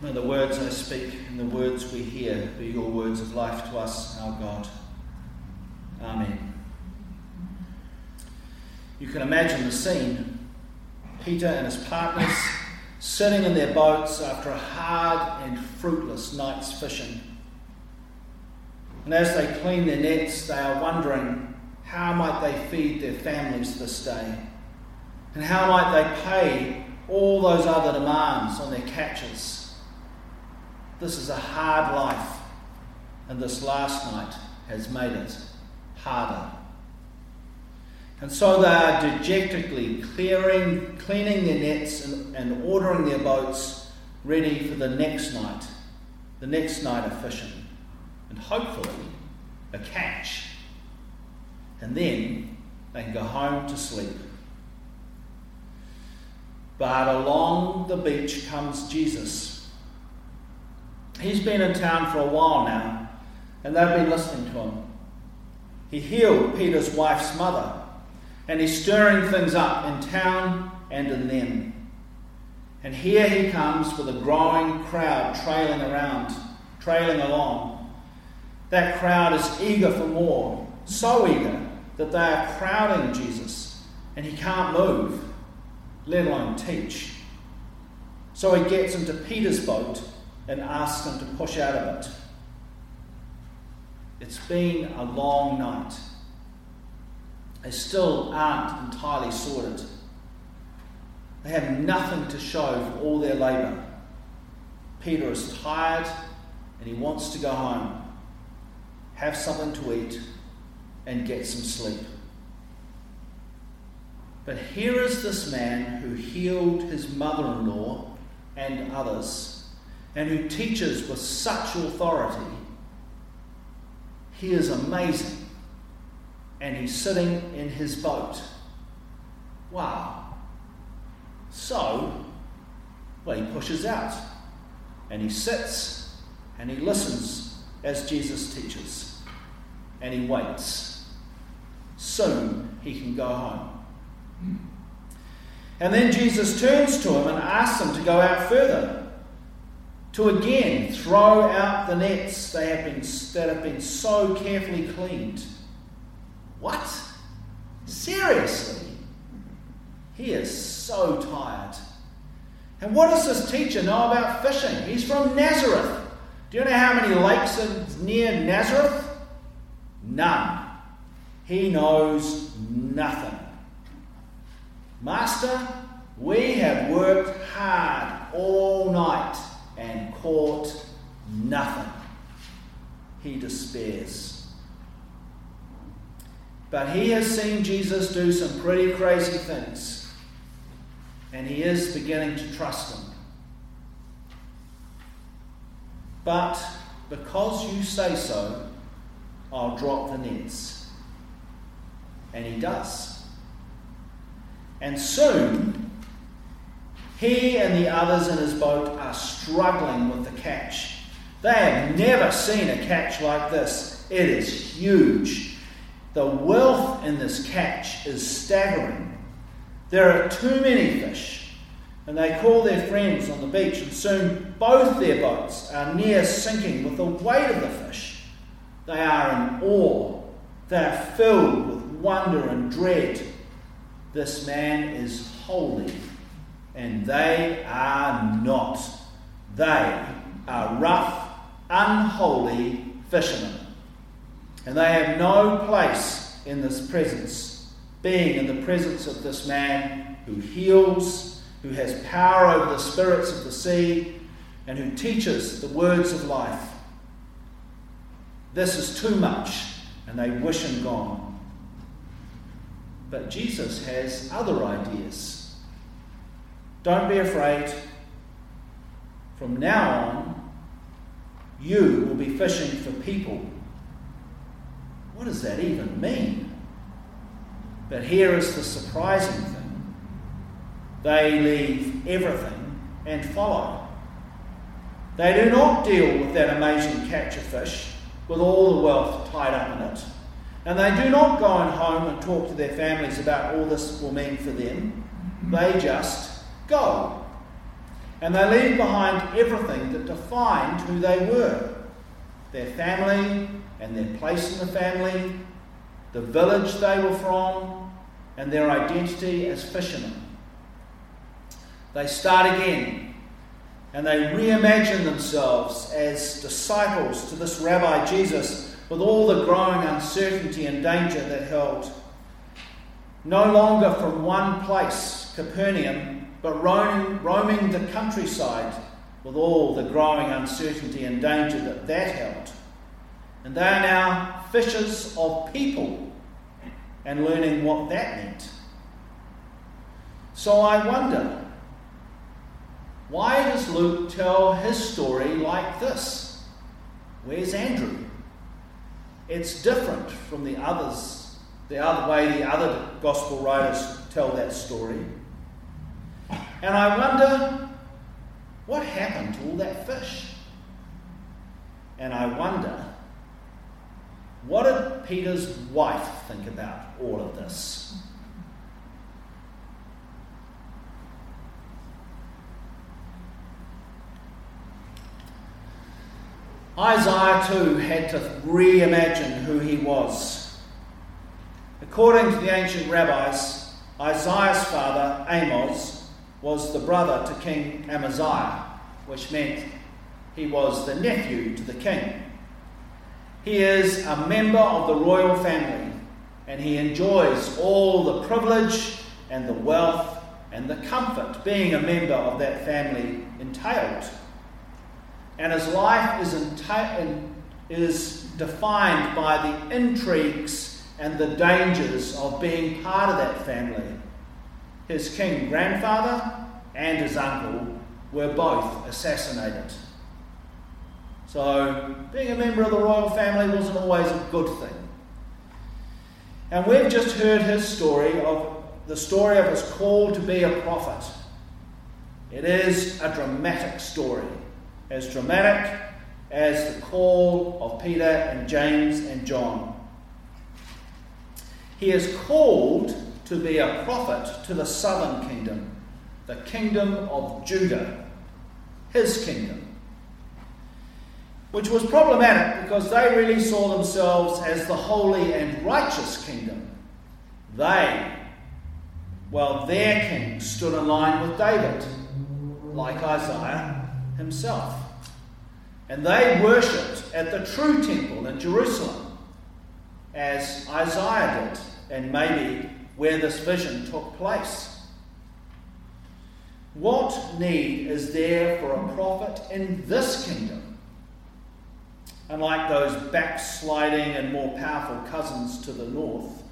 May the words I speak and the words we hear be your words of life to us, our God. Amen. You can imagine the scene. Peter and his partners sitting in their boats after a hard and fruitless night's fishing. And as they clean their nets, they are wondering how might they feed their families this day? And how might they pay all those other demands on their catches? This is a hard life, and this last night has made it harder. And so they are dejectedly clearing, cleaning their nets and, and ordering their boats ready for the next night, the next night of fishing, and hopefully a catch. And then they can go home to sleep. But along the beach comes Jesus. He's been in town for a while now, and they've been listening to him. He healed Peter's wife's mother and he's stirring things up in town and in them. And here he comes with a growing crowd trailing around, trailing along. That crowd is eager for more, so eager that they are crowding Jesus, and he can't move, let alone teach. So he gets into Peter's boat and ask them to push out of it. It's been a long night they still aren't entirely sorted. They have nothing to show for all their labour. Peter is tired and he wants to go home, have something to eat, and get some sleep. But here is this man who healed his mother in law and others, and who teaches with such authority. He is amazing and he's sitting in his boat. Wow. So, well, he pushes out and he sits and he listens as Jesus teaches and he waits. Soon he can go home. And then Jesus turns to him and asks him to go out further, to again throw out the nets they have been, that have been so carefully cleaned what? Seriously? He is so tired. And what does this teacher know about fishing? He's from Nazareth. Do you know how many lakes are near Nazareth? None. He knows nothing. Master, we have worked hard all night and caught nothing. He despairs. But he has seen Jesus do some pretty crazy things, and he is beginning to trust him. But because you say so, I'll drop the nets. And he does. And soon, he and the others in his boat are struggling with the catch. They have never seen a catch like this. It is huge. The wealth in this catch is staggering. There are too many fish, and they call their friends on the beach, and soon both their boats are near sinking with the weight of the fish. They are in awe, they are filled with wonder and dread. This man is holy, and they are not. They are rough, unholy fishermen. And they have no place in this presence, being in the presence of this man who heals, who has power over the spirits of the sea, and who teaches the words of life. This is too much, and they wish him gone. But Jesus has other ideas. Don't be afraid. From now on, you will be fishing for people what does that even mean? But here is the surprising thing they leave everything and follow. They do not deal with that amazing catch of fish with all the wealth tied up in it. And they do not go home and talk to their families about all this will mean for them. They just go. And they leave behind everything that defined who they were their family and their place in the family, the village they were from, and their identity as fishermen. They start again and they reimagine themselves as disciples to this Rabbi Jesus with all the growing uncertainty and danger that held. No longer from one place, Capernaum, but roaming, roaming the countryside with all the growing uncertainty and danger that that held. And they are now fishers of people and learning what that meant. So I wonder why does Luke tell his story like this? Where's Andrew? It's different from the others, the other way the other gospel writers tell that story. And I wonder what happened to all that fish? And I wonder what did Peter's wife think about all of this? Isaiah too had to reimagine who he was. According to the ancient rabbis, Isaiah's father, Amos, was the brother to King Amaziah, which meant he was the nephew to the king. He is a member of the royal family and he enjoys all the privilege and the wealth and the comfort being a member of that family entailed and his life is, enta- is defined by the intrigues and the dangers of being part of that family. His king grandfather and his uncle were both assassinated. So, being a member of the royal family wasn't always a good thing. And we've just heard his story of the story of his call to be a prophet. It is a dramatic story as dramatic as the call of Peter and James and John. He is called to be a prophet to the southern kingdom, the kingdom of Judah, his kingdom. Which was problematic because they really saw themselves as the holy and righteous kingdom. They, well, their king stood in line with David, like Isaiah himself. And they worshipped at the true temple in Jerusalem, as Isaiah did, and maybe where this vision took place. What need is there for a prophet in this kingdom? Unlike those backsliding and more powerful cousins to the north,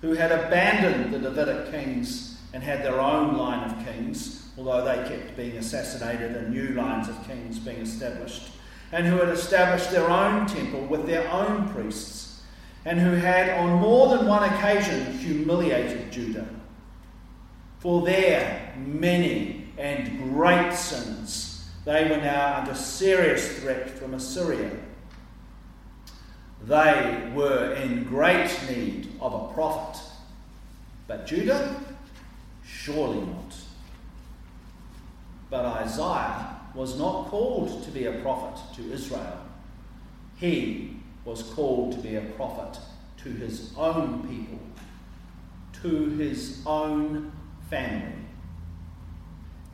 who had abandoned the Davidic kings and had their own line of kings, although they kept being assassinated and new lines of kings being established, and who had established their own temple with their own priests, and who had on more than one occasion humiliated Judah for their many and great sins. They were now under serious threat from Assyria. They were in great need of a prophet. But Judah? Surely not. But Isaiah was not called to be a prophet to Israel. He was called to be a prophet to his own people, to his own family.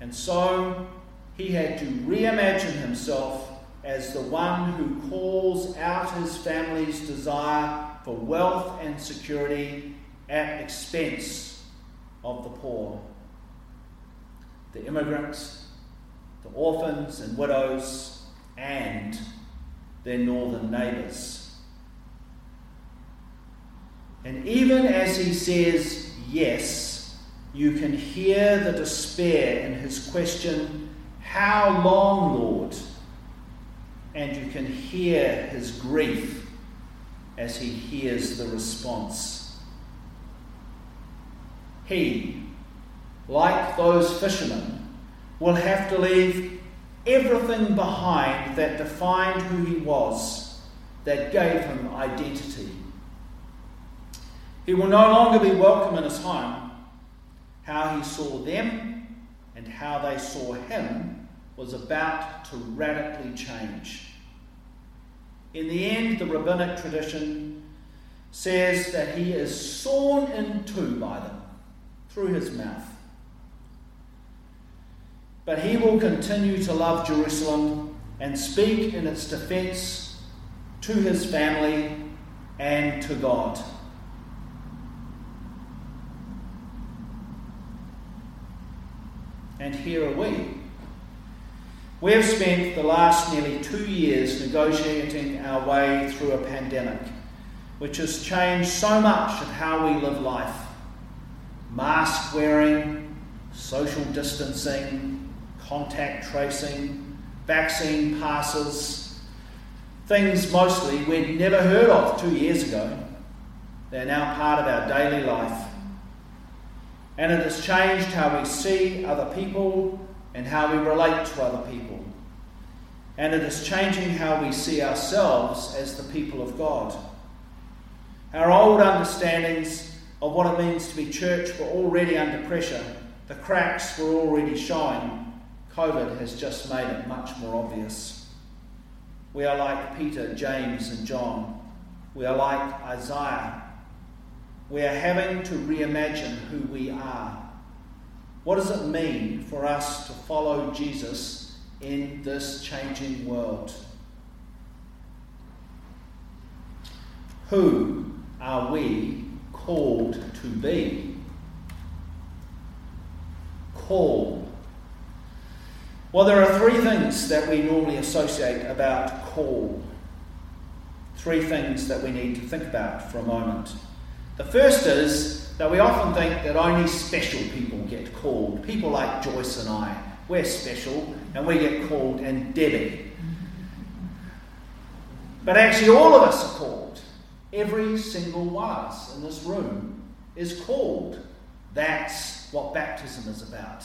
And so he had to reimagine himself as the one who calls out his family's desire for wealth and security at expense of the poor, the immigrants, the orphans and widows, and their northern neighbours. And even as he says yes, you can hear the despair in his question, How long, Lord? And you can hear his grief as he hears the response. He, like those fishermen, will have to leave everything behind that defined who he was, that gave him identity. He will no longer be welcome in his home. How he saw them and how they saw him was about to radically change. In the end, the rabbinic tradition says that he is sawn in two by them through his mouth. But he will continue to love Jerusalem and speak in its defense to his family and to God. And here are we. We have spent the last nearly two years negotiating our way through a pandemic, which has changed so much of how we live life mask wearing, social distancing, contact tracing, vaccine passes, things mostly we'd never heard of two years ago. They're now part of our daily life. And it has changed how we see other people and how we relate to other people. And it is changing how we see ourselves as the people of God. Our old understandings of what it means to be church were already under pressure. The cracks were already showing. COVID has just made it much more obvious. We are like Peter, James, and John. We are like Isaiah we are having to reimagine who we are. What does it mean for us to follow Jesus in this changing world? Who are we called to be? Call. Well, there are three things that we normally associate about call. Three things that we need to think about for a moment. The first is that we often think that only special people get called. People like Joyce and I, we're special and we get called, and Debbie. But actually, all of us are called. Every single one of us in this room is called. That's what baptism is about.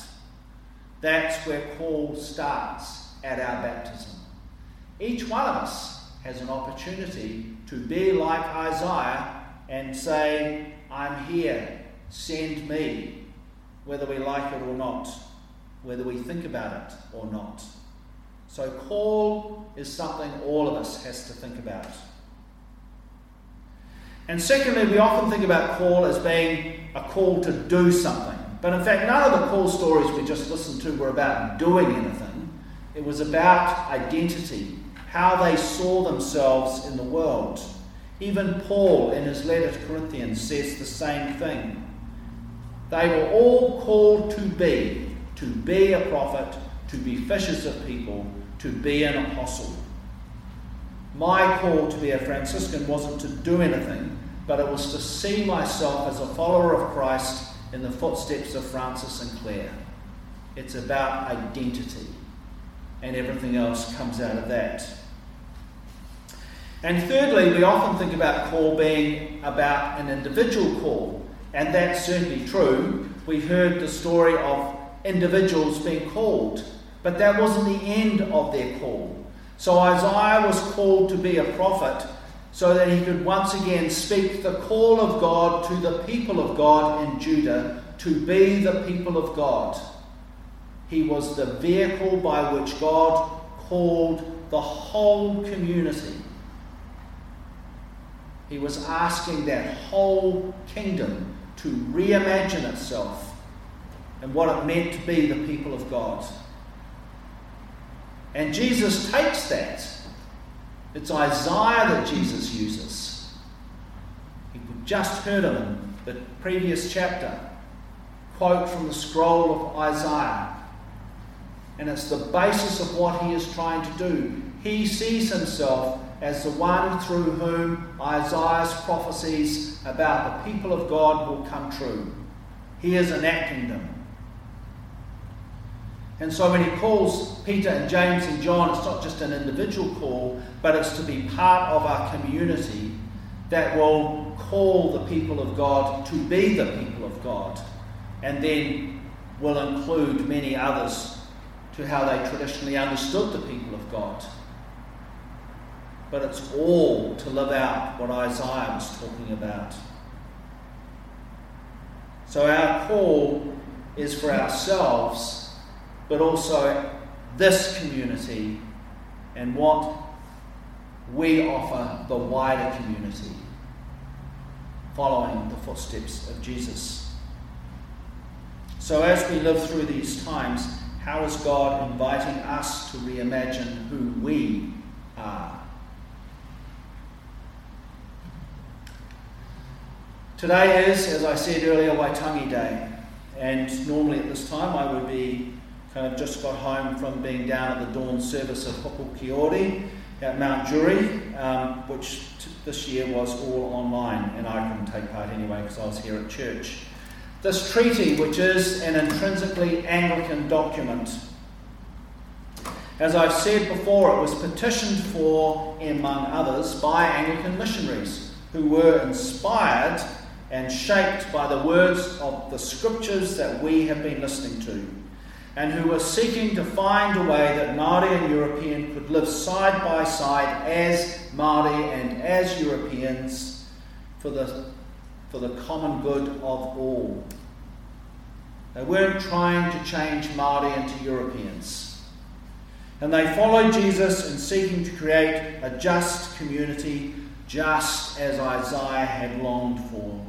That's where call starts at our baptism. Each one of us has an opportunity to be like Isaiah and say, I'm here, send me, whether we like it or not, whether we think about it or not. So, call is something all of us has to think about. And secondly, we often think about call as being a call to do something. But in fact, none of the call stories we just listened to were about doing anything. It was about identity, how they saw themselves in the world. Even Paul, in his letter to Corinthians, says the same thing. They were all called to be, to be a prophet, to be fishers of people, to be an apostle. My call to be a Franciscan wasn't to do anything, but it was to see myself as a follower of Christ in the footsteps of Francis and Clare. It's about identity, and everything else comes out of that. And thirdly, we often think about call being about an individual call, and that's certainly true. We heard the story of individuals being called, but that wasn't the end of their call. So Isaiah was called to be a prophet so that he could once again speak the call of God to the people of God in Judah to be the people of God. He was the vehicle by which God called the whole community he was asking that whole kingdom to reimagine itself and what it meant to be the people of God. And Jesus takes that. It's Isaiah that Jesus uses. You just heard him in the previous chapter. Quote from the scroll of Isaiah. And it's the basis of what he is trying to do. He sees himself as the one through whom Isaiah's prophecies about the people of God will come true. He is enacting them. And so when he calls Peter and James and John, it's not just an individual call, but it's to be part of our community that will call the people of God to be the people of God, and then will include many others to how they traditionally understood the people of God but it's all to live out what Isaiah was talking about. So our call is for ourselves, but also this community and what we offer the wider community, following the footsteps of Jesus. So, as we live through these times, how is God inviting us to reimagine who we are? Today is, as I said earlier, Waitangi Day, and normally at this time I would be kind of just got home from being down at the dawn service of Hopu Kiori at Mount Juri, um, which t- this year was all online, and I couldn't take part anyway because I was here at church. This treaty, which is an intrinsically Anglican document, as I've said before, it was petitioned for, among others, by Anglican missionaries who were inspired and shaped by the words of the scriptures that we have been listening to, and who were seeking to find a way that Māori and European could live side by side as Māori and as Europeans for the, for the common good of all. They weren't trying to change Māori into Europeans. And they followed Jesus in seeking to create a just community, just as Isaiah had longed for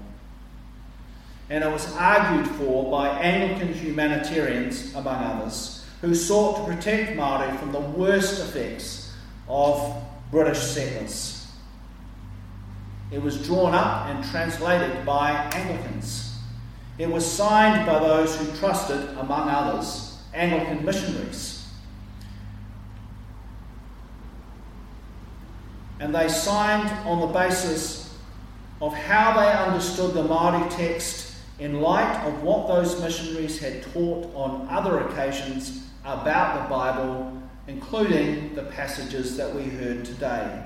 and it was argued for by Anglican humanitarians, among others, who sought to protect Māori from the worst effects of British settlers. It was drawn up and translated by Anglicans. It was signed by those who trusted, among others, Anglican missionaries. And they signed on the basis of how they understood the Māori text in light of what those missionaries had taught on other occasions about the Bible, including the passages that we heard today.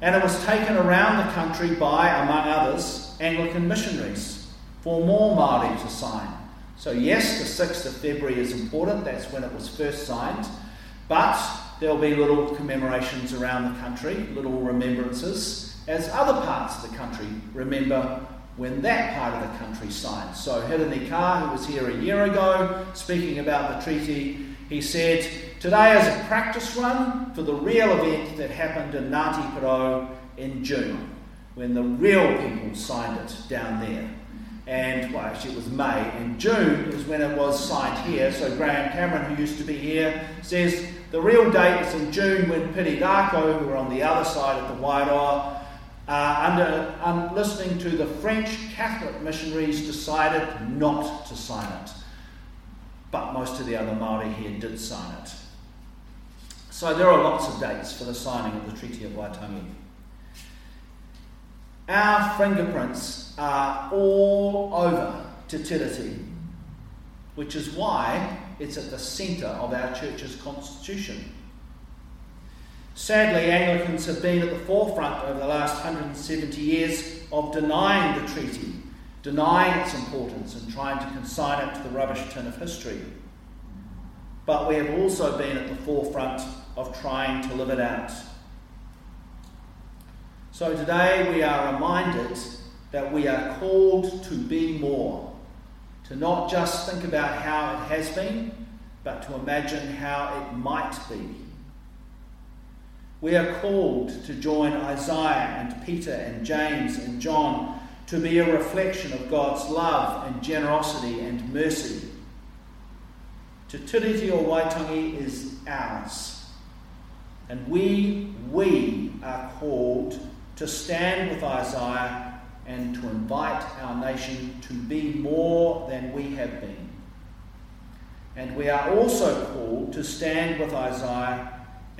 And it was taken around the country by, among others, Anglican missionaries for more Māori to sign. So, yes, the 6th of February is important, that's when it was first signed, but there'll be little commemorations around the country, little remembrances, as other parts of the country remember when that part of the country signed. So Hirini Kaa, who was here a year ago, speaking about the treaty, he said, Today is a practice run for the real event that happened in Ngāti Porou in June, when the real people signed it down there. And, well, actually, it was May, and June is when it was signed here. So Graham Cameron, who used to be here, says the real date is in June when Pirirako, who were on the other side of the Wairoa, uh, under um, listening to the French Catholic missionaries, decided not to sign it. But most of the other Maori here did sign it. So there are lots of dates for the signing of the Treaty of Waitangi. Our fingerprints are all over Te Tiriti, which is why it's at the centre of our church's constitution. Sadly, Anglicans have been at the forefront over the last 170 years of denying the treaty, denying its importance, and trying to consign it to the rubbish tin of history. But we have also been at the forefront of trying to live it out. So today we are reminded that we are called to be more, to not just think about how it has been, but to imagine how it might be. We are called to join Isaiah and Peter and James and John to be a reflection of God's love and generosity and mercy. Te Tiriti o Waitangi is ours. And we, we are called to stand with Isaiah and to invite our nation to be more than we have been. And we are also called to stand with Isaiah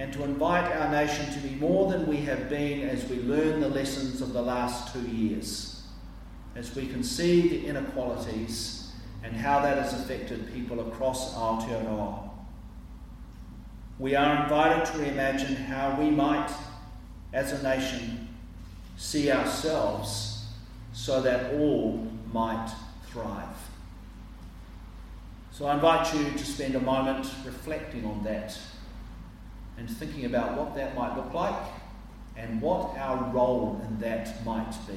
and to invite our nation to be more than we have been as we learn the lessons of the last two years, as we can see the inequalities and how that has affected people across Aotearoa. We are invited to reimagine how we might, as a nation, see ourselves so that all might thrive. So I invite you to spend a moment reflecting on that and thinking about what that might look like and what our role in that might be.